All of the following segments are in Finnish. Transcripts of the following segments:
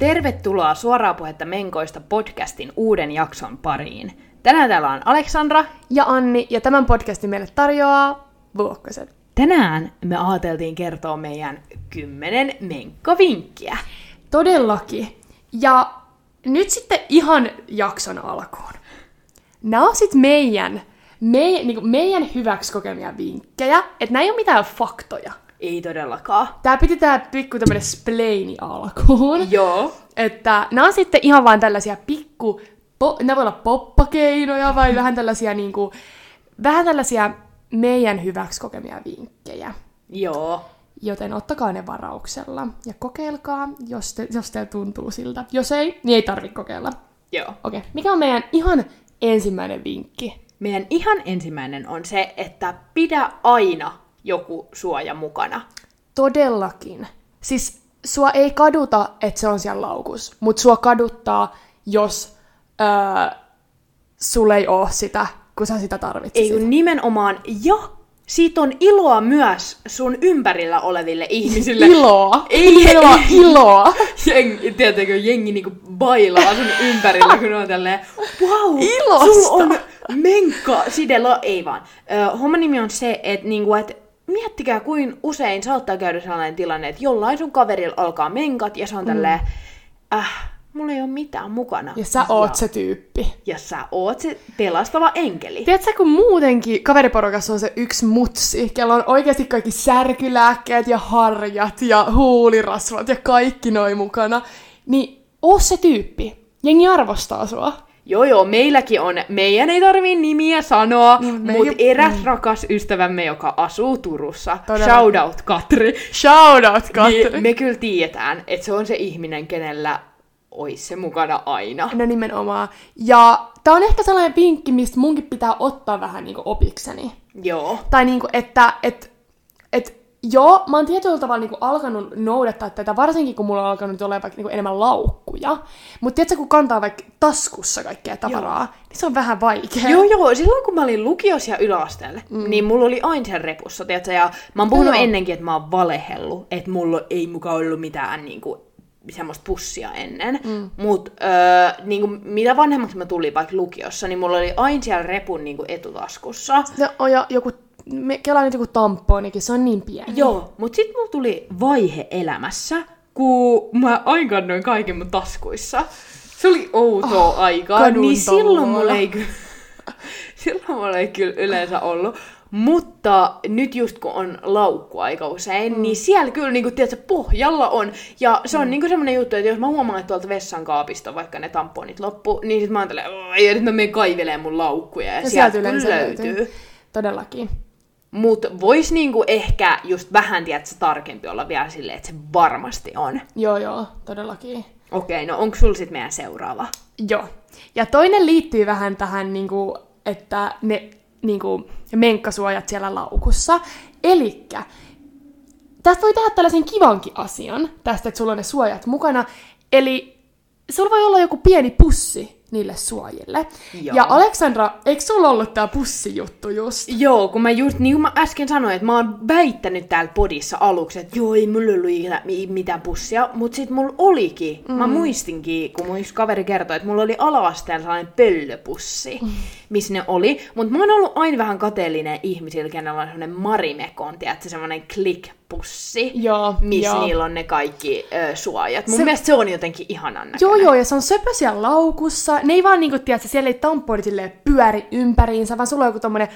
Tervetuloa Suoraa puhetta Menkoista podcastin uuden jakson pariin. Tänään täällä on Aleksandra. ja Anni, ja tämän podcastin meille tarjoaa Vuokkoset. Tänään me ajateltiin kertoa meidän kymmenen menkkovinkkiä. Todellakin. Ja nyt sitten ihan jakson alkuun. Nämä on sitten meidän, me, niinku meidän hyväksi kokemia vinkkejä, että nämä ei ole mitään faktoja. Ei todellakaan. Tää piti tää pikku tämmönen splaini alkuun. Joo. Että nämä on sitten ihan vain tällaisia pikku, po, nämä voi olla poppakeinoja vai vähän tällaisia niinku, vähän tällaisia meidän hyväksi kokemia vinkkejä. Joo. Joten ottakaa ne varauksella ja kokeilkaa, jos, te, jos teillä tuntuu siltä. Jos ei, niin ei tarvitse kokeilla. Joo. Okei, okay. mikä on meidän ihan ensimmäinen vinkki? Meidän ihan ensimmäinen on se, että pidä aina joku suoja mukana. Todellakin. Siis sua ei kaduta, että se on siellä laukus, mutta sua kaduttaa, jos öö, sulla ei ole sitä, kun sä sitä tarvitset. Ei kun nimenomaan, ja siitä on iloa myös sun ympärillä oleville ihmisille. Iloa. Ei, Nimenomaan iloa. jengi, tiedätkö, jengi niinku bailaa sun ympärillä, kun on tälleen, wow, Ilosta. sulla on menkka sidelo, ei vaan. Ö, homma nimi on se, että niinku, et miettikää kuin usein saattaa käydä sellainen tilanne, että jollain sun kaverilla alkaa menkat ja se on tälleen, äh, mulla ei ole mitään mukana. Ja sä oot se tyyppi. Ja sä oot se pelastava enkeli. Tiedätkö, kun muutenkin kaveriporukassa on se yksi mutsi, kello on oikeasti kaikki särkylääkkeet ja harjat ja huulirasvat ja kaikki noin mukana, niin oo se tyyppi. Jengi arvostaa sua. Joo joo, meilläkin on, meidän ei tarvii nimiä sanoa, Niin, me mutta ei- eräs rakas ystävämme, joka asuu Turussa, Todella. shout out Katri, Shout out, Katri. niin me kyllä tiedetään, että se on se ihminen, kenellä ois se mukana aina. No nimenomaan. Ja tää on ehkä sellainen vinkki, mistä munkin pitää ottaa vähän niinku opikseni. Joo. Tai niinku, että et, et, joo, mä oon tietyllä tavalla niinku alkanut noudattaa tätä, varsinkin kun mulla on alkanut olla vaikka niinku enemmän laukkuja. Mutta tiedätkö, kun kantaa vaikka taskussa kaikkea tavaraa, niin se on vähän vaikea. Joo, joo, silloin kun mä olin lukiossa ja yläasteella, mm. niin mulla oli aina sen repussa, tiedätkö, ja mä oon puhunut Joo. ennenkin, että mä oon valehellut, että mulla ei mukaan ollut mitään niinku, semmoista pussia ennen. Mm. Mutta öö, niinku, mitä vanhemmaksi mä tulin vaikka lukiossa, niin mulla oli aina siellä repun niinku, etutaskussa. Se on ja joku, me, kelaa nyt joku tamponikin, se on niin pieni. Joo, mutta sitten mulla tuli vaihe elämässä, kun mä aina kannoin kaiken mun taskuissa. Se oli outoa oh, aikaa, kadun niin silloin mulla ei kyllä, silloin mulla ei kyllä yleensä ollut. Mutta nyt just kun on laukku aika usein, mm. niin siellä kyllä niinku, tiedätkö, pohjalla on. Ja se on mm. niinku semmonen juttu, että jos mä huomaan, että tuolta vessan kaapista vaikka ne tamponit loppu, niin sit mä oon tälleen, "Oi, ja nyt mä menen kaivelemaan mun laukkuja. Ja, Ja sieltä sieltä kyllä löytyy. löytyy. Todellakin. Mut vois niinku ehkä just vähän, tiedätkö, tarkempi olla vielä silleen, että se varmasti on. Joo, joo, todellakin. Okei, no onko sulla sit meidän seuraava? Joo. Ja toinen liittyy vähän tähän, niinku, että ne niinku, menkkasuojat siellä laukussa. Elikkä, tästä voi tehdä tällaisen kivankin asian, tästä, että sulla on ne suojat mukana. Eli sulla voi olla joku pieni pussi niille suojille. Joo. Ja Aleksandra, eikö sulla ollut tää pussijuttu just? Joo, kun mä just, niin kuin mä äsken sanoin, että mä oon väittänyt täällä podissa aluksi, että joo, ei mulla ollut ikinä mitään pussia, mutta sit mulla olikin. Mm. Mä muistinkin, kun mun yksi kaveri kertoi, että mulla oli ala-asteella sellainen pöllöpussi, mm. missä ne oli. Mutta mä oon ollut aina vähän kateellinen ihmisillä, kenellä on semmonen marimekon, tiedätkö, semmonen click-pussi, Joo, missä joo. niillä on ne kaikki ö, suojat. Mun Se- mielestä se on jotenkin ihanan näköinen. Joo, joo, ja se on söpö siellä laukussa. Ne ei vaan niinku, tiedätkö, siellä ei silleen pyöri ympäriinsä, vaan sulla on joku tommonen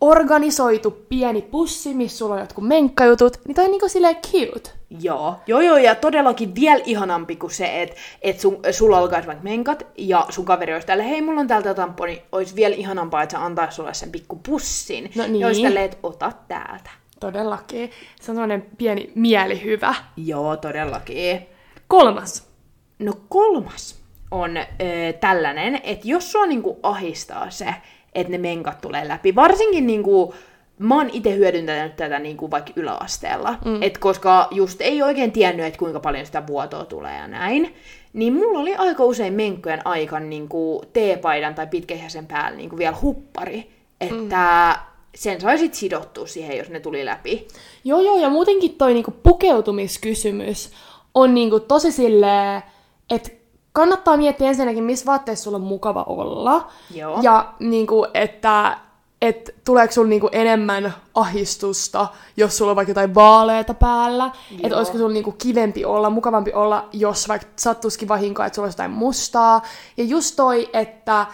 organisoitu pieni pussi, missä sulla on jotkut menkkajutut, niin toi on niinku silleen cute. Joo, joo, joo, ja todellakin vielä ihanampi kuin se, että et sun, sulla alkaisi vaikka menkat, ja sun kaveri olisi tälle, hei, mulla on täältä tamponi, olisi vielä ihanampaa, että se antaisi sulle sen pikku pussin. No Ja niin. olisi tälleen, että ota täältä. Todellakin. Se on semmoinen pieni mielihyvä. Joo, todellakin. Kolmas. No kolmas on ö, tällainen, että jos sua niinku ahistaa se, että ne menkat tulee läpi, varsinkin niinku, mä oon itse hyödyntänyt tätä niinku vaikka yläasteella, mm. et koska just ei oikein tiennyt, että kuinka paljon sitä vuotoa tulee ja näin, niin mulla oli aika usein menkkojen aikan niinku teepaidan tai pitkäikäisen päällä niinku vielä huppari, että mm. sen saisit sidottua siihen, jos ne tuli läpi. Joo, joo, ja muutenkin toi niinku pukeutumiskysymys on niinku tosi silleen, että kannattaa miettiä ensinnäkin, missä vaatteissa sulla on mukava olla. Joo. Ja niin kuin, että et tuleeko sulla niinku enemmän ahistusta, jos sulla on vaikka jotain vaaleita päällä, että olisiko sulla niinku kivempi olla, mukavampi olla, jos vaikka sattuisikin vahinkoa, että sulla olisi jotain mustaa. Ja just toi, että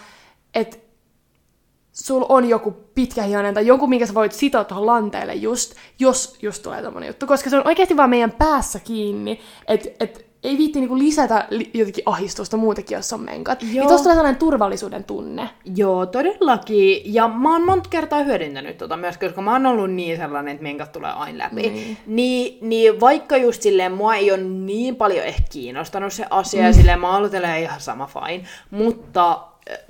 et sulla on joku pitkähihainen tai joku, minkä sä voit sitoa tuohon lanteelle just, jos just tulee tommonen juttu. Koska se on oikeasti vaan meidän päässä kiinni, että et, ei viitti niinku lisätä li- jotenkin ahistusta muutenkin, jos on menkat. Joo. Niin tosta tulee sellainen turvallisuuden tunne. Joo, todellakin. Ja mä oon monta kertaa hyödyntänyt tota myös, koska mä oon ollut niin sellainen, että menkat tulee aina läpi. Niin. Niin, niin vaikka just silleen mua ei ole niin paljon ehkä kiinnostanut se asia, mm. ja silleen mä oon ihan sama fine, mutta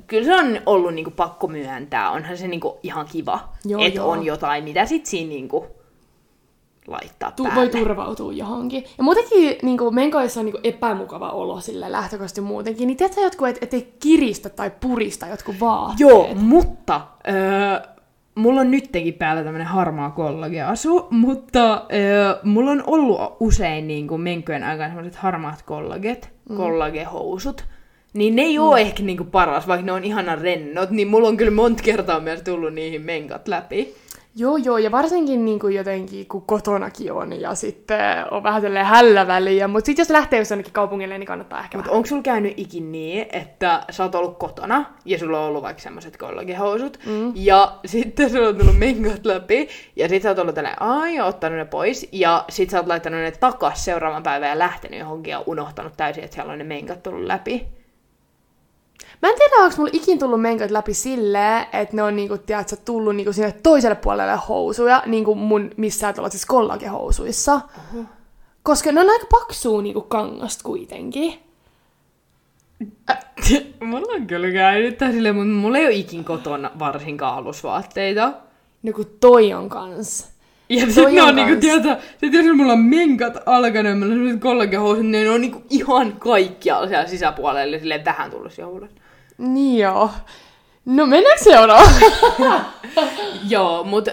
kyllä se on ollut niinku pakko myöntää. Onhan se niinku ihan kiva, että on jotain, mitä sit siinä niinku laittaa tu- Voi turvautua johonkin. Ja muutenkin niin kuin, menkoissa on niin kuin, epämukava olo sille lähtökohtaisesti muutenkin. Niin tiedätkö jotkut, et, ettei kiristä tai purista jotkut vaatteet? Joo, mutta... Öö, mulla on nytkin päällä tämmönen harmaa kollageasu, mutta öö, mulla on ollut usein niin kuin menkojen aikana semmoiset harmaat kollaget, mm. kollagehousut. Niin ne ei mm. ole ehkä niinku paras, vaikka ne on ihanan rennot, niin mulla on kyllä monta kertaa myös tullut niihin menkat läpi. Joo, joo, ja varsinkin niin kuin jotenkin, kun kotonakin on, ja sitten on vähän tälleen hällä väliä, mutta sitten jos lähtee jonnekin kaupungille, niin kannattaa ehkä Mutta onko sulla käynyt ikin niin, että sä oot ollut kotona, ja sulla on ollut vaikka semmoiset kollagehousut, mm. ja sitten sulla on tullut menkat läpi, ja sitten sä oot ollut tälleen, ai, ottanut ne pois, ja sitten sä oot laittanut ne takas seuraavan päivän ja lähtenyt johonkin ja unohtanut täysin, että siellä on ne menkat tullut läpi. Mä en tiedä, onko mulla ikin tullut menkat läpi silleen, että ne on niinku, tiedätkö, tullut niinku sinne toiselle puolelle housuja, niinku mun missään tuollaisissa kollagehousuissa. Uh-huh. Koska ne on aika paksua niinku kangasta kuitenkin. Äh, mulla on kyllä käynyt silleen, mutta mulla ei ole ikin kotona varsinkaan alusvaatteita. No kun toi on kans. Ja sitten ne on niinku, tiedätkö, sit jos mulla on menkat alkanut, mulla on sellaiset kollagehousut, niin ne on niinku ihan kaikkialla siellä sisäpuolella, silleen vähän tullut joulussa. Niin joo. No mennäänkö seuraavaan? joo, mutta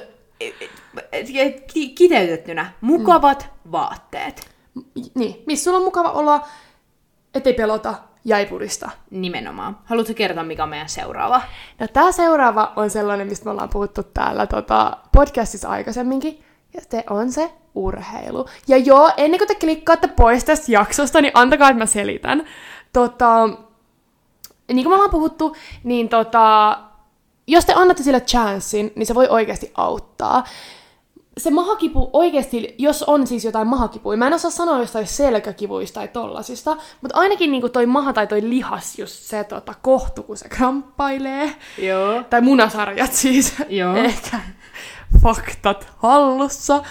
kiteytettynä, mukavat mm. vaatteet. Niin, missä sulla on mukava olla, ettei pelota ja ei purista. Nimenomaan. Haluatko kertoa, mikä on meidän seuraava? No tämä seuraava on sellainen, mistä me ollaan puhuttu täällä tota, podcastissa aikaisemminkin. Ja se on se urheilu. Ja joo, ennen kuin te klikkaatte pois tästä jaksosta, niin antakaa, että mä selitän. Tota, niin kuin me ollaan puhuttu, niin tota, jos te annatte sille chanssin, niin se voi oikeasti auttaa. Se mahakipu oikeasti, jos on siis jotain mahakipuja, mä en osaa sanoa jostain selkäkivuista tai tollasista, mutta ainakin niinku toi maha tai toi lihas, just se tota, kohtu, kun se kramppailee. Joo. Tai munasarjat siis. Joo. Ehkä faktat hallussa.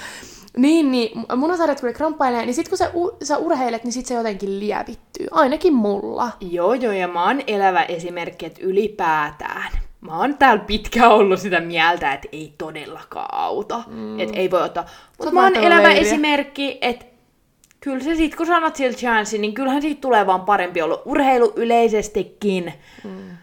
Niin, niin. Munasarjat kun ne kramppailee, niin sit kun sä, u- sä urheilet, niin sit se jotenkin lievittyy. Ainakin mulla. Joo, joo, ja mä oon elävä esimerkki, että ylipäätään. Mä oon täällä pitkään ollut sitä mieltä, että ei todellakaan auta. Mm. Että ei voi ottaa. Mutta mä oon elävä leiriä. esimerkki, että kyllä se sit, kun sanot sillä chanssin, niin kyllähän siitä tulee vaan parempi olla. Urheilu yleisestikin mm.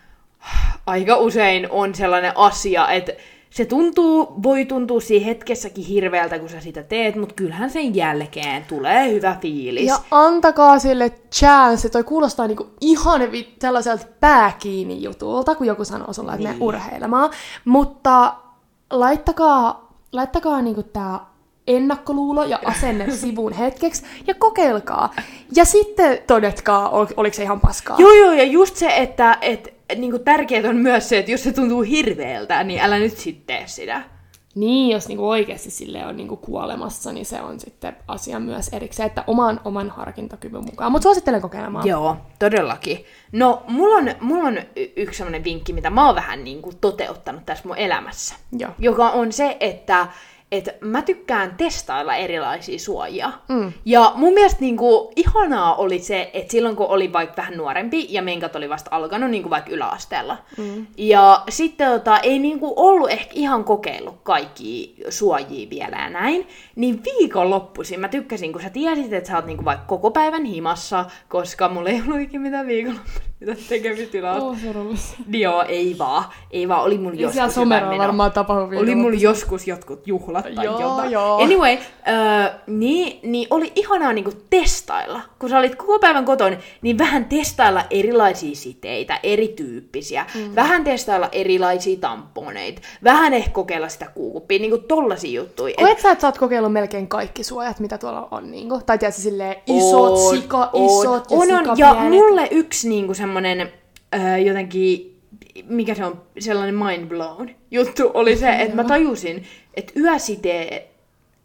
aika usein on sellainen asia, että se tuntuu, voi tuntua siinä hetkessäkin hirveältä, kun sä sitä teet, mutta kyllähän sen jälkeen tulee hyvä fiilis. Ja antakaa sille chance, toi kuulostaa niinku ihan sellaiselta pääkiinni jutulta, kun joku sanoo sulle, että niin. urheilemaan. Mutta laittakaa, laittakaa niinku tää ennakkoluulo ja asenne sivuun hetkeksi ja kokeilkaa. Ja sitten todetkaa, ol, oliko se ihan paskaa. Joo, joo, ja just se, että et, niin kuin tärkeää on myös se, että jos se tuntuu hirveältä, niin älä nyt sitten tee sitä. Niin, jos niinku oikeasti sille on niinku kuolemassa, niin se on sitten asia myös erikseen, että oman, oman harkintakyvyn mukaan. Mutta suosittelen kokeilemaan. Joo, todellakin. No, mulla on, mulla on y- yksi sellainen vinkki, mitä mä oon vähän niinku toteuttanut tässä mun elämässä. Joo. Joka on se, että että mä tykkään testailla erilaisia suojia. Mm. Ja mun mielestä niinku, ihanaa oli se, että silloin kun oli vaikka vähän nuorempi ja menkat oli vasta alkanut niinku vaikka yläasteella. Mm. Ja sitten tota, ei niinku ollut ehkä ihan kokeillut kaikki suojia vielä ja näin. Niin viikonloppuisin mä tykkäsin, kun sä tiesit, että sä oot niinku vaikka koko päivän himassa, koska mulla ei ollut ikinä mitään viikonloppuisin Mitä tekemistilat? Oh. Joo, ei vaan. Ei vaan, oli mun joskus siellä varmaan tapahtuvia. Oli mulla joskus jotkut juhlat tai Joo, jotain. joo. Anyway, äh, niin, niin oli ihanaa niinku testailla. Kun sä olit koko päivän kotona, niin vähän testailla erilaisia siteitä, erityyppisiä. Mm. Vähän testailla erilaisia tamponeita. Vähän ehkä kokeilla sitä kuukuppia, niinku tollasia juttuja. Et- Koet sä, että sä oot kokeillut melkein kaikki suojat, mitä tuolla on? Niinku? Tai tiedätkö, silleen isot, On, sika, on. isot ja on, on. Ja mulle yksi niinku semmonen äh, jotenkin, mikä se on, sellainen mind blown juttu oli se, että mä tajusin, että yöside,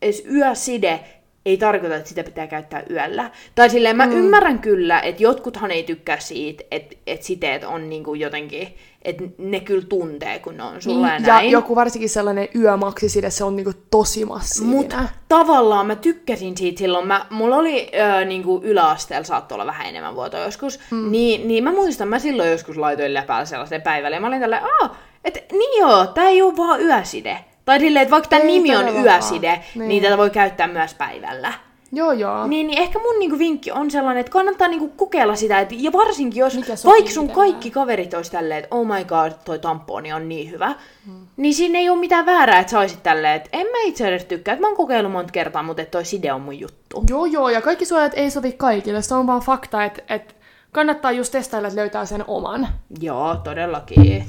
edes yöside ei tarkoita, että sitä pitää käyttää yöllä. Tai silleen mä mm. ymmärrän kyllä, että jotkuthan ei tykkää siitä, että, että siteet on niinku jotenkin, että ne kyllä tuntee, kun ne on sulla ja Niin, ja näin. joku varsinkin sellainen yömaksiside, se on niinku tosi massiivinen. Mutta tavallaan mä tykkäsin siitä silloin. Mä, mulla oli ö, niinku yläasteella saattoi olla vähän enemmän vuotoa joskus. Mm. Niin, niin mä muistan, mä silloin joskus laitoin läpäällä sellaisen päivälle. Ja mä olin tälleen, aah, että niin joo, tää ei oo vaan yöside. Tai silleen, että vaikka tämän Ei nimi on todellakaan. yöside, niin. Niin. tätä voi käyttää myös päivällä. Joo, joo. Niin, niin ehkä mun niinku vinkki on sellainen, että kannattaa niinku kokeilla sitä, että, ja varsinkin jos Mikä sopii vaikka sun itsellään. kaikki kaverit olisi tälleen, että oh my god, toi tamponi on niin hyvä, hmm. niin siinä ei ole mitään väärää, että sä olisit tälleen, että en mä itse edes tykkää, että mä oon kokeillut monta kertaa, mutta että toi side on mun juttu. Joo, joo, ja kaikki suojat ei sovi kaikille. Se on vaan fakta, että, että kannattaa just testailla, että löytää sen oman. Joo, todellakin.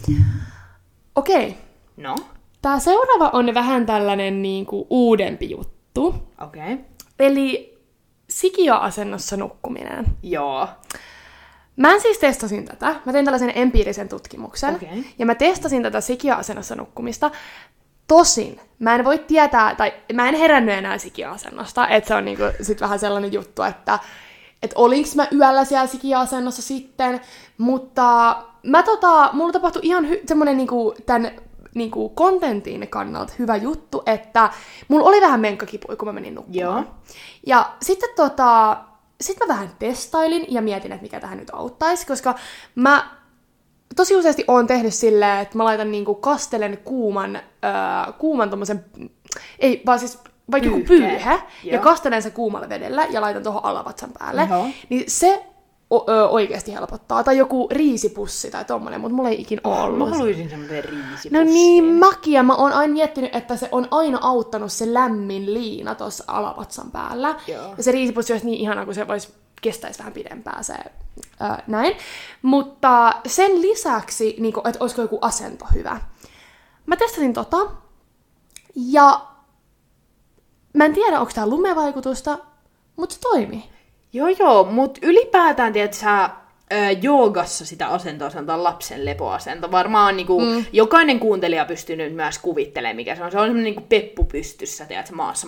Okei, No, Tämä seuraava on vähän tällainen niin kuin uudempi juttu. okei. Okay. Eli sikioasennossa nukkuminen. Joo. Mä en siis testasin tätä. Mä tein tällaisen empiirisen tutkimuksen. Okei. Ja mä testasin tätä sikioasennossa nukkumista. Tosin, mä en voi tietää, tai mä en herännyt enää sikioasennosta, että se on niinku sit vähän sellainen juttu, että et olinks mä yöllä siellä sikioasennossa sitten, mutta mä tota, mulla tapahtui ihan hy- semmonen niinku tän niinku kontentin kannalta hyvä juttu, että mulla oli vähän menkkakipui, kun mä menin nukkumaan. Joo. Ja sitten tota, sit mä vähän testailin ja mietin, että mikä tähän nyt auttaisi, koska mä tosi useasti oon tehnyt silleen, että mä laitan niinku kastelen kuuman, öö, kuuman tommosen, ei vaan siis vaikka joku pyyhe, ja kastelen sen kuumalla vedellä ja laitan tuohon alavatsan päälle, Joo. niin se o- ö, oikeasti helpottaa. Tai joku riisipussi tai tommonen, mutta mulla ei ikin Mä ollut. haluaisin semmoisen riisipussin. No niin, makia. Mä oon aina miettinyt, että se on aina auttanut se lämmin liina tuossa alavatsan päällä. Joo. Ja se riisipussi olisi niin ihana, kun se voisi kestäisi vähän pidempään se ää, näin. Mutta sen lisäksi, niin kuin, että olisiko joku asento hyvä. Mä testasin tota. Ja mä en tiedä, onko tää lumevaikutusta, mutta se toimii. Joo, joo, mutta ylipäätään, tiedät sä, joogassa sitä asentoa sanotaan lapsen lepoasento. Varmaan niinku, mm. jokainen kuuntelija pystyy nyt myös kuvittelemaan, mikä se on. Se on semmoinen niinku peppu pystyssä, tiedät sä, maassa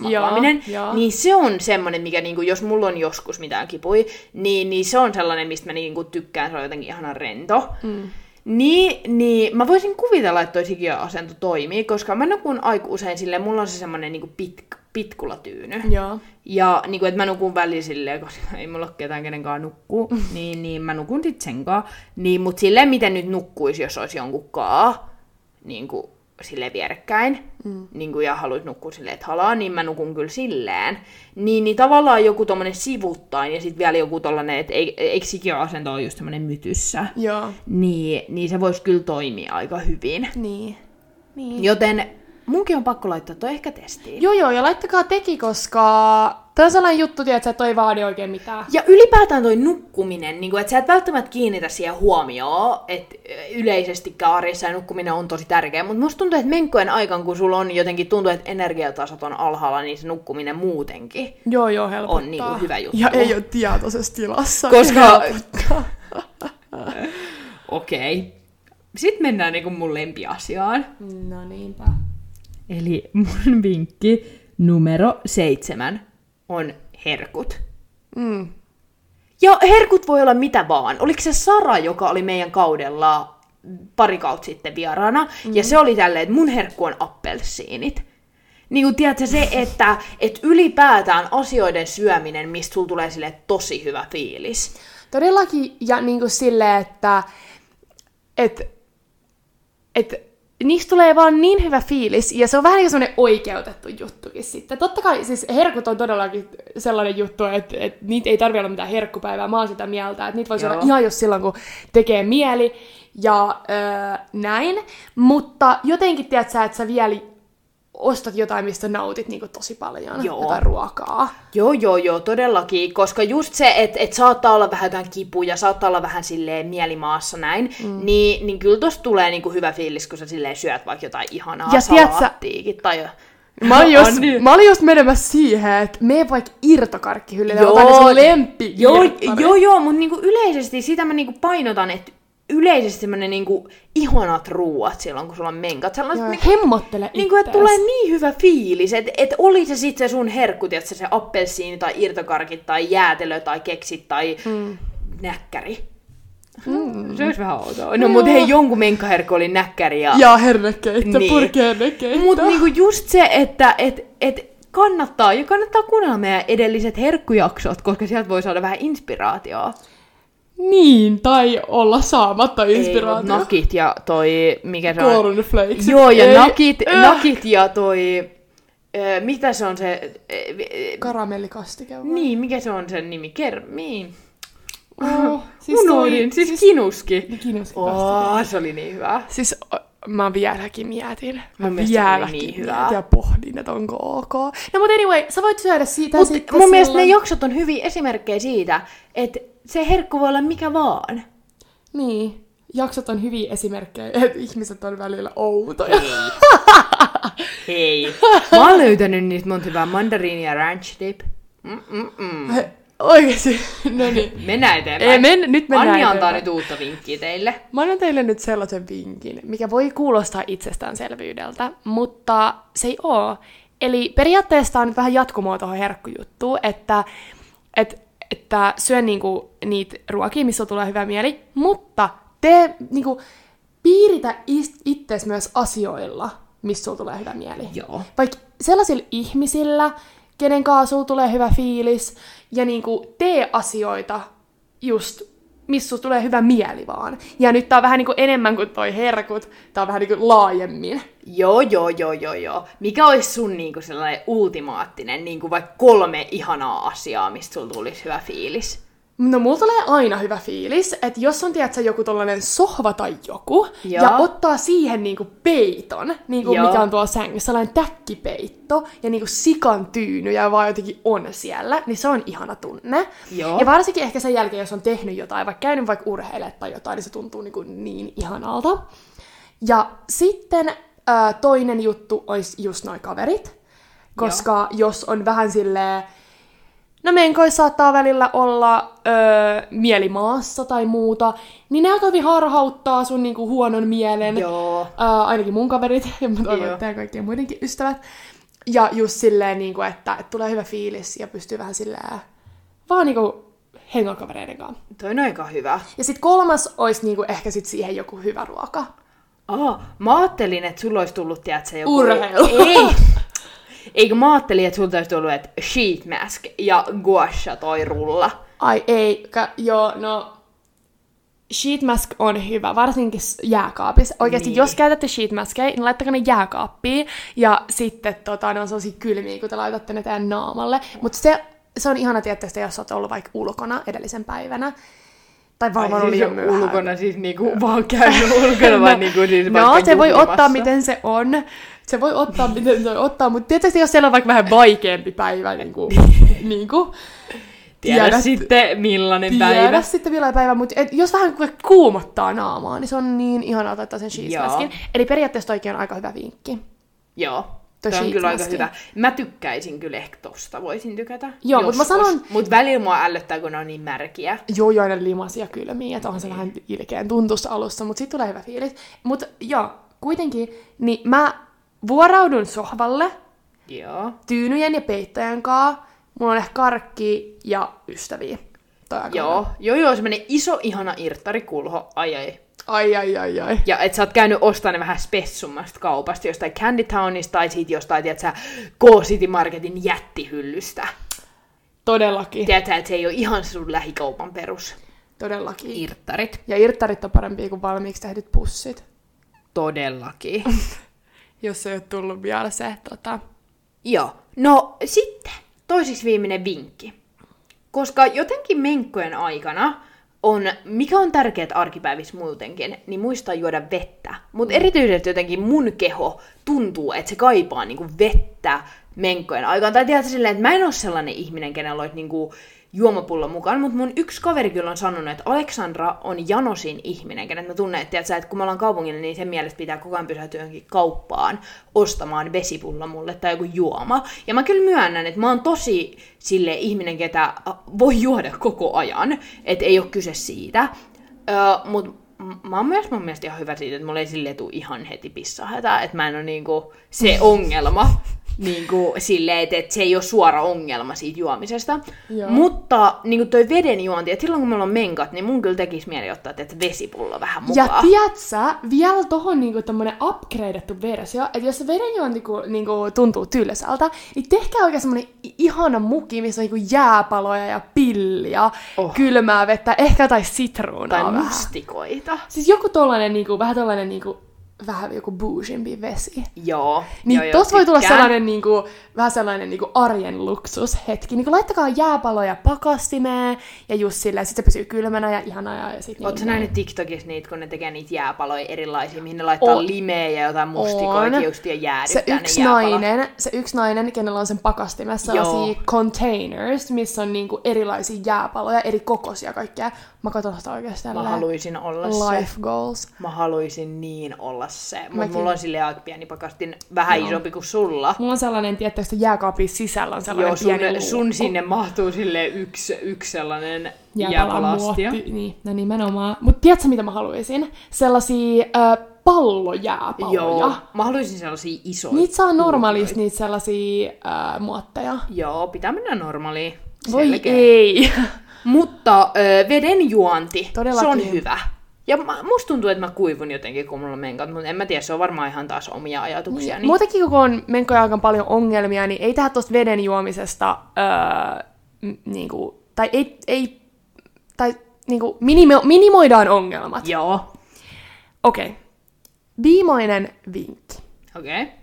joo. Niin se on semmoinen, mikä niinku, jos mulla on joskus mitään kipui, niin, niin se on sellainen, mistä mä niinku tykkään, se on jotenkin ihana rento. Mm. Niin, niin mä voisin kuvitella, että toi sikiöasento toimii, koska mä nukun aika usein silleen, mulla on se semmoinen niinku pit, pitkulatyyny. Joo. Ja niin kuin, että mä nukun välillä silleen, koska ei mulla ole ketään kenenkaan nukkuu, niin, niin mä nukun sit sen kaa. Niin, mut silleen, miten nyt nukkuisi, jos olisi jonkun kaa, niin kuin silleen vierekkäin, mm. niin kuin, ja haluais nukkua silleen, että halaa, niin mä nukun kyllä silleen. Niin, niin tavallaan joku tommonen sivuttain, ja sitten vielä joku tollanen, että ei- eikö sikiöasento ole just semmonen mytyssä, Joo. niin, niin se voisi kyllä toimia aika hyvin. Niin. niin. Joten munkin on pakko laittaa toi ehkä testiin. Joo, joo, ja laittakaa teki, koska tämä on sellainen juttu, tiedätkö, että toi ei vaadi oikein mitään. Ja ylipäätään toi nukkuminen, niin kuin, että sä et välttämättä kiinnitä siihen huomioon, että yleisesti arjessa ja nukkuminen on tosi tärkeä, mutta musta tuntuu, että menkkojen aikaan, kun sulla on jotenkin tuntuu, että energiatasot on alhaalla, niin se nukkuminen muutenkin. Joo, joo, helpottaa. On niinku hyvä juttu. Ja ei ole tietoisessa tilassa. Koska-. Okei. Okay. Sitten mennään niin mun lempiasiaan. No niinpä. Eli mun vinkki numero seitsemän on herkut. Mm. Ja herkut voi olla mitä vaan. Oliko se Sara, joka oli meidän kaudella pari kautta sitten vieraana, mm. ja se oli tälleen, että mun herkku on appelsiinit. Niin kuin tiedätkö se, että, että ylipäätään asioiden syöminen, mistä sulla tulee sille tosi hyvä fiilis. Todellakin, ja niin kuin silleen, että et, et, niistä tulee vaan niin hyvä fiilis, ja se on vähän niin kuin semmoinen oikeutettu juttukin sitten. Totta kai siis herkut on todellakin sellainen juttu, että, että niitä ei tarvitse olla mitään herkkupäivää, mä oon sitä mieltä, että niitä voisi Joo. olla ihan jos silloin, kun tekee mieli, ja öö, näin, mutta jotenkin tiedät sä, että sä vielä ostat jotain, mistä nautit niin kuin tosi paljon, Joo. jotain ruokaa. Joo, joo, joo, todellakin, koska just se, että et saattaa olla vähän jotain kipuja, saattaa olla vähän silleen mielimaassa näin, mm. niin, niin kyllä tosta tulee niinku hyvä fiilis, kun sä silleen syöt vaikka jotain ihanaa Ja salaattiikin tai... Mä olin, just, On niin. mä olin just menemässä siihen, että mene vaikka irtokarkkihyllylle ja Joo. ota ne sun lempi Joo, joo, joo, mutta niinku yleisesti sitä mä niinku painotan, että yleisesti semmonen niinku ihanat ruuat silloin, kun sulla on menkat. Sellaiset, Joo, niinku, hemmottele niinku, että tulee niin hyvä fiilis, että et oli se sitten se sun herkku, tiedätkö, se appelsiini tai irtokarkit tai jäätelö tai keksit tai mm. näkkäri. Mm. Se olisi vähän outoa. No, mutta hei, jonkun menkkaherkku oli näkkäri ja... Ja hernekeitto, Niin. purki hernekeitto. Mutta niinku just se, että et, et kannattaa, ja kannattaa kuunnella meidän edelliset herkkujaksot, koska sieltä voi saada vähän inspiraatioa. Niin, tai olla saamatta Ei, inspiraatio. mut nakit ja toi, mikä se on? Cornflakes. Joo, ja Ei. nakit, Äh. nakit ja toi, ö, mitä se on se, ö, Karamellikastike vai? niin, mikä se on sen nimi? Ker, niin. Oh, Siis Unohdin, siis, siis kinuski. kinuski Oh, se oli niin hyvä. Siis mä vieläkin mietin. Mä Mun vieläkin niin hyvää. mietin ja pohdin, että onko ok. No mut anyway, sä voit syödä siitä Mutta sitten mun mielestä ne jaksot on hyviä esimerkkejä siitä, että se herkku voi olla mikä vaan. Niin. Jaksot on hyviä esimerkkejä, että ihmiset on välillä outoja. Hei. Mä oon löytänyt niistä monta hyvää mandariini ja ranch dip. Mm-mm-mm. Oikeesti. No niin. Mennään eteenpäin. Ei, men, nyt mennään Anni antaa eteenpäin. nyt uutta vinkkiä teille. Mä annan teille nyt sellaisen vinkin, mikä voi kuulostaa itsestäänselvyydeltä, mutta se ei oo. Eli periaatteessa on nyt vähän jatkumoa tuohon herkkujuttuun, että, että, että syö niinku niitä ruokia, missä tulee hyvä mieli, mutta tee niinku, piiritä ittees myös asioilla, missä sulla tulee hyvä mieli. Joo. Vaikka sellaisilla ihmisillä, kenen kanssa sulla tulee hyvä fiilis, ja niinku tee asioita just missä tulee hyvä mieli vaan. Ja nyt tää on vähän niinku enemmän kuin toi herkut, tää on vähän niinku laajemmin. Joo, joo, joo, joo, joo. Mikä olisi sun niinku sellainen ultimaattinen, niinku vaikka kolme ihanaa asiaa, mistä sulla tulisi hyvä fiilis? No mulla tulee aina hyvä fiilis, että jos on tiedätkö, joku tollanen sohva tai joku, Joo. ja ottaa siihen niinku peiton, niinku Joo. mikä on tuolla sängyssä, sellainen täkkipeitto, ja niinku sikan tyyny, ja vaan jotenkin on siellä, niin se on ihana tunne. Joo. Ja varsinkin ehkä sen jälkeen, jos on tehnyt jotain, vaikka käynyt vaikka urheilemaan tai jotain, niin se tuntuu niinku niin ihanalta. Ja sitten ää, toinen juttu olisi just noi kaverit, koska jos on vähän silleen, No menkois saattaa välillä olla öö, mielimaassa tai muuta, niin ne aika harhauttaa sun niinku huonon mielen. Joo. Ää, ainakin mun kaverit, ja mä toivon, että ja kaikkien muidenkin ystävät. Ja just silleen, niinku, että, että tulee hyvä fiilis ja pystyy vähän silleen, vaan niinku hengaa kavereiden kanssa. Toi on aika hyvä. Ja sitten kolmas olisi niinku ehkä sit siihen joku hyvä ruoka. Aa, mä ajattelin, että sulla olisi tullut, tiedätkö, joku... Urheilu. Ei! Eikö mä ajattelin, että sulta olisi tullut, että sheet mask ja guasha toi rulla. Ai ei, ka, joo, no sheet mask on hyvä, varsinkin jääkaapissa. Oikeasti, niin. jos käytätte sheet maskeja, niin laittakaa ne jääkaappiin. Ja sitten tota, ne on sellaisia kylmiä, kun te laitatte ne teidän naamalle. Mutta se, se on ihana tietysti, jos olet ollut vaikka ulkona edellisen päivänä. Tai varmaan oli liian myöhään. ulkona siis niinku vaan käynyt ulkona, vai niinku siis No, se voi ottaa miten se on. Se voi ottaa miten se ottaa, mutta tietysti jos siellä on vaikka vähän vaikeampi päivä, niin kuin, niin kuin, Tiedä tiedät- sitten millainen tiedä päivä. sitten millainen päivä, mutta et, jos vähän kuumottaa naamaa, niin se on niin ihanaa laittaa sen maskin. Eli periaatteessa toikin on aika hyvä vinkki. Joo. Toi Toi on kyllä aika hyvä. Mä tykkäisin kyllä ehkä tosta, voisin tykätä. Joo, mut mä sanon- Mut välillä mua ällöttää, kun ne on niin märkiä. Joo, joo, aina limasia kylmiä, että onhan se vähän ilkeän tuntus alussa, mutta sitten tulee hyvä fiilis. Mutta joo, kuitenkin, niin mä vuoraudun sohvalle Joo. tyynyjen ja peittojen kanssa. Mulla on ehkä karkki ja ystäviä. On Joo, joo, joo, semmonen iso, ihana irttarikulho. Ai ai. Ai, ai, ai, ai. Ja et sä oot käynyt ostamaan ne vähän spessummasta kaupasta, jostain Candy Townista tai siitä jostain, tiedät sä, K-City Marketin jättihyllystä. Todellakin. Tiedätkö, että se ei ole ihan se sun lähikaupan perus Todellakin. irttarit. Ja irttarit on parempia kuin valmiiksi tehdyt pussit. todellakin. Jos ei ole tullut vielä se, tota... Joo. No sitten, toiseksi viimeinen vinkki. Koska jotenkin menkkojen aikana on, mikä on tärkeää arkipäivissä muutenkin, niin muistaa juoda vettä. Mutta erityisesti jotenkin mun keho tuntuu, että se kaipaa niinku vettä menkkojen aikaan. Tai tiedätkö silleen, että mä en ole sellainen ihminen, kenellä olisi niinku juomapullo mukaan, mutta mun yksi kaveri kyllä on sanonut, että Aleksandra on janosin ihminen, kenet mä tunnen, että, tiedätkö, että kun me ollaan kaupungilla, niin sen mielestä pitää koko ajan pysähtyä johonkin kauppaan ostamaan vesipullo mulle tai joku juoma. Ja mä kyllä myönnän, että mä oon tosi sille ihminen, ketä voi juoda koko ajan, että ei ole kyse siitä. Öö, mutta mä oon myös mun mielestä ihan hyvä siitä, että mulla ei sille tule ihan heti pissahätä, että mä en ole niinku se ongelma niin kuin, silleen, että, että se ei ole suora ongelma siitä juomisesta. Joo. Mutta niin kuin toi veden juonti, että silloin kun meillä on menkat, niin mun kyllä tekisi mieli ottaa että vesipullo vähän mukaan. Ja tiedätkö, vielä tohon niin tämmönen upgradeattu versio, että jos se veden juonti niin kuin, tuntuu tylsältä, niin tehkää oikein semmonen ihana muki, missä on niin jääpaloja ja pilliä, oh. kylmää vettä, ehkä tai sitruunaa Tai mustikoita. Siis joku tollanen, niin kuin, vähän tollanen niin kuin, vähän joku boujimpi vesi. Joo. Niin joo, tossa voi tulla sellainen niinku, vähän sellainen niinku arjen luksushetki. Niinku laittakaa jääpaloja pakastimeen ja just silleen, sit se pysyy kylmänä ja ihanaa. Ja sit Oletko niinku... nähnyt TikTokissa niitä, kun ne tekee niitä jääpaloja erilaisia, mihin ne laittaa on. limeä ja jotain mustikoita just ja jäädyttää se yksi nainen, Se yksi nainen, kenellä on sen pakastimessa sellaisia containers, missä on niinku erilaisia jääpaloja, eri kokoisia kaikkea. Mä katson sitä oikeastaan. Mä haluaisin olla Life se. goals. Mä haluaisin niin olla se. Mutta mulla on silleen aika pieni pakastin, vähän no. isompi kuin sulla. Mulla on sellainen, tiettäkö, jääkaapin sisällä on sellainen Joo, sun, pieni sun sinne mahtuu sille yksi, yksi sellainen jääpalastia. Niin, no nimenomaan. Mutta tiedätkö, mitä mä haluaisin? Sellaisia äh, pallojääpaloja. Joo, mä haluaisin sellaisia isoja. Niitä saa normaalisti, niitä sellaisia äh, muotteja. Joo, pitää mennä normaaliin. Voi Selkeä. ei. Mutta äh, veden juonti, Todellakin. se on hyvä. Ja musta tuntuu, että mä kuivun jotenkin, kun mulla on menkat, mutta en mä tiedä, se on varmaan ihan taas omia ajatuksia. Niin. Muutenkin, kun on menkoja aika paljon ongelmia, niin ei tehdä tuosta veden juomisesta, öö, m- niinku, tai ei, ei tai niinku, minimo, minimoidaan ongelmat. Joo. Okei. Okay. Viimeinen vinkki. Okei. Okay.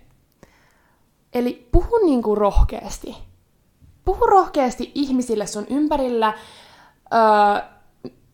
Eli puhu niinku rohkeasti. Puhu rohkeasti ihmisille sun ympärillä, öö,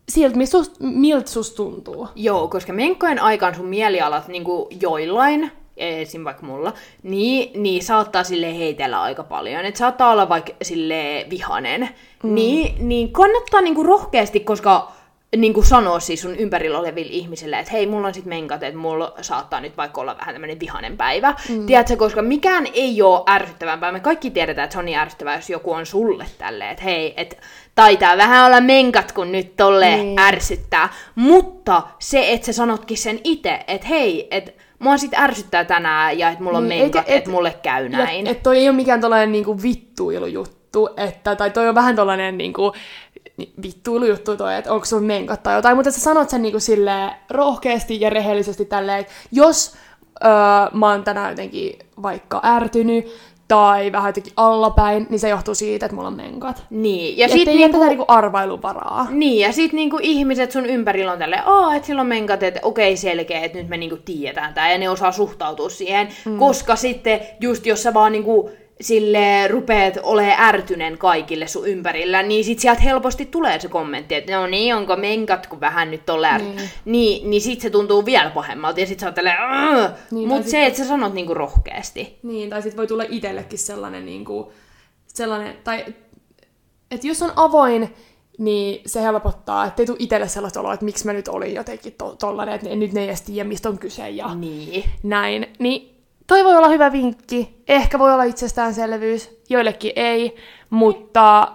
siltä, miltä susta tuntuu. Joo, koska menkkojen aikaan sun mielialat niin joillain, esim. vaikka mulla, niin, niin saattaa sille heitellä aika paljon. Et saattaa olla vaikka sille vihanen. Mm. Niin, niin kannattaa niinku rohkeasti, koska niin kuin sanoa siis sun ympärillä oleville ihmisille, että hei, mulla on sit menkat, että mulla saattaa nyt vaikka olla vähän tämmöinen vihanen päivä. Mm. Tiedätkö, koska mikään ei ole ärsyttävämpää. Me kaikki tiedetään, että se on niin ärsyttävää, jos joku on sulle tälleen, että hei, että taitaa vähän olla menkat, kun nyt tolle niin. ärsyttää. Mutta se, että sä sanotkin sen itse, että hei, että mua sit ärsyttää tänään ja että mulla on niin, menkat, että et mulle käy näin. Että toi ei ole mikään tollainen niinku vittuilujuttu, että, tai toi on vähän tollainen niinku, vittuilujuttu toi, että onko sun menkat tai jotain, mutta sä sanot sen niinku silleen rohkeasti ja rehellisesti tälleen, että jos öö, mä oon tänään jotenkin vaikka ärtynyt, tai vähän jotenkin allapäin, niin se johtuu siitä, että mulla on menkat. Niin. Ja, ja sit niinku... tätä niinku arvailuvaraa. Niin, ja sit niinku ihmiset sun ympärillä on tälleen, aa, että sillä on menkat, että okei, selkeä, että nyt me niinku tiedetään tää, ja ne osaa suhtautua siihen, mm. koska sitten just jos sä vaan niinku sille rupeat ole ärtynen kaikille sun ympärillä, niin sit sieltä helposti tulee se kommentti, että no niin, onko menkat, kun vähän nyt on ärt... Niin. niin, niin sit se tuntuu vielä pahemmalta, ja sit sä oot niin, Mut se, sit... että sä sanot niinku rohkeasti. Niin, tai sit voi tulla itsellekin sellainen niinku, sellainen, tai että jos on avoin, niin se helpottaa, että ei tule itselle sellaista oloa, että miksi mä nyt olin jotenkin to- tollanen, että nyt ne ei edes tiedä, mistä on kyse ja niin. näin. Niin toi voi olla hyvä vinkki. Ehkä voi olla itsestäänselvyys, joillekin ei, mutta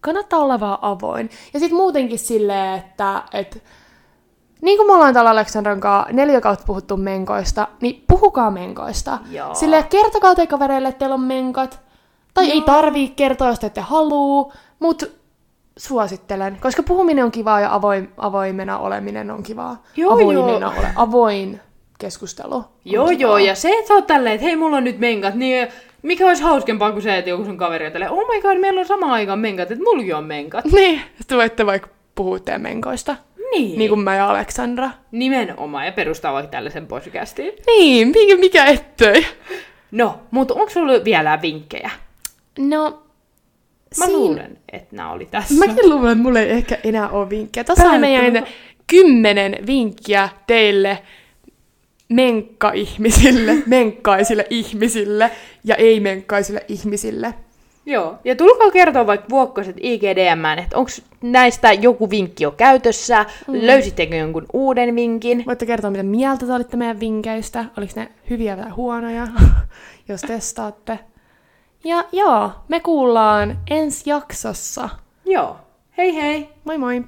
kannattaa olla vaan avoin. Ja sitten muutenkin silleen, että, että niin kuin me ollaan täällä Aleksandran kanssa neljä kautta puhuttu menkoista, niin puhukaa menkoista. Joo. Silleen kertokaa te kavereille, että teillä on menkat. Tai Joo. ei tarvii kertoa, jos te ette haluu, mutta suosittelen. Koska puhuminen on kivaa ja avoin, avoimena oleminen on kivaa. Joo, Avoimena joo. Ole, avoin keskustelu. Joo, joo, ja se, että sä oot tälleen, että hei, mulla on nyt menkat, niin mikä olisi hauskempaa kuin se, että joku sun kaveri on tälleen, oh my god, meillä on sama aikaan menkat, että mullakin on menkat. Niin, te voitte vaikka puhua teidän menkoista. Niin. Niin kuin mä ja Aleksandra. Nimenomaan, ja perustaa vaikka tällaisen podcastin. Niin, mikä, mikä ettei. No, mutta onko sulla vielä vinkkejä? No, Mä siin- luulen, että nämä oli tässä. Mäkin luulen, että mulla ei ehkä enää ole vinkkejä. Tässä Päättely. meidän kymmenen vinkkiä teille menkka-ihmisille, menkkaisille ihmisille ja ei-menkkaisille ihmisille. Joo, ja tulkaa kertoa vaikka vuokkoset IGDM, että onko näistä joku vinkki jo käytössä, mm. löysittekö jonkun uuden vinkin? Voitte kertoa, mitä mieltä te olitte meidän vinkkeistä. Oliko ne hyviä vai huonoja, jos testaatte. Ja joo, me kuullaan ensi jaksossa. Joo, hei hei! Moi moi!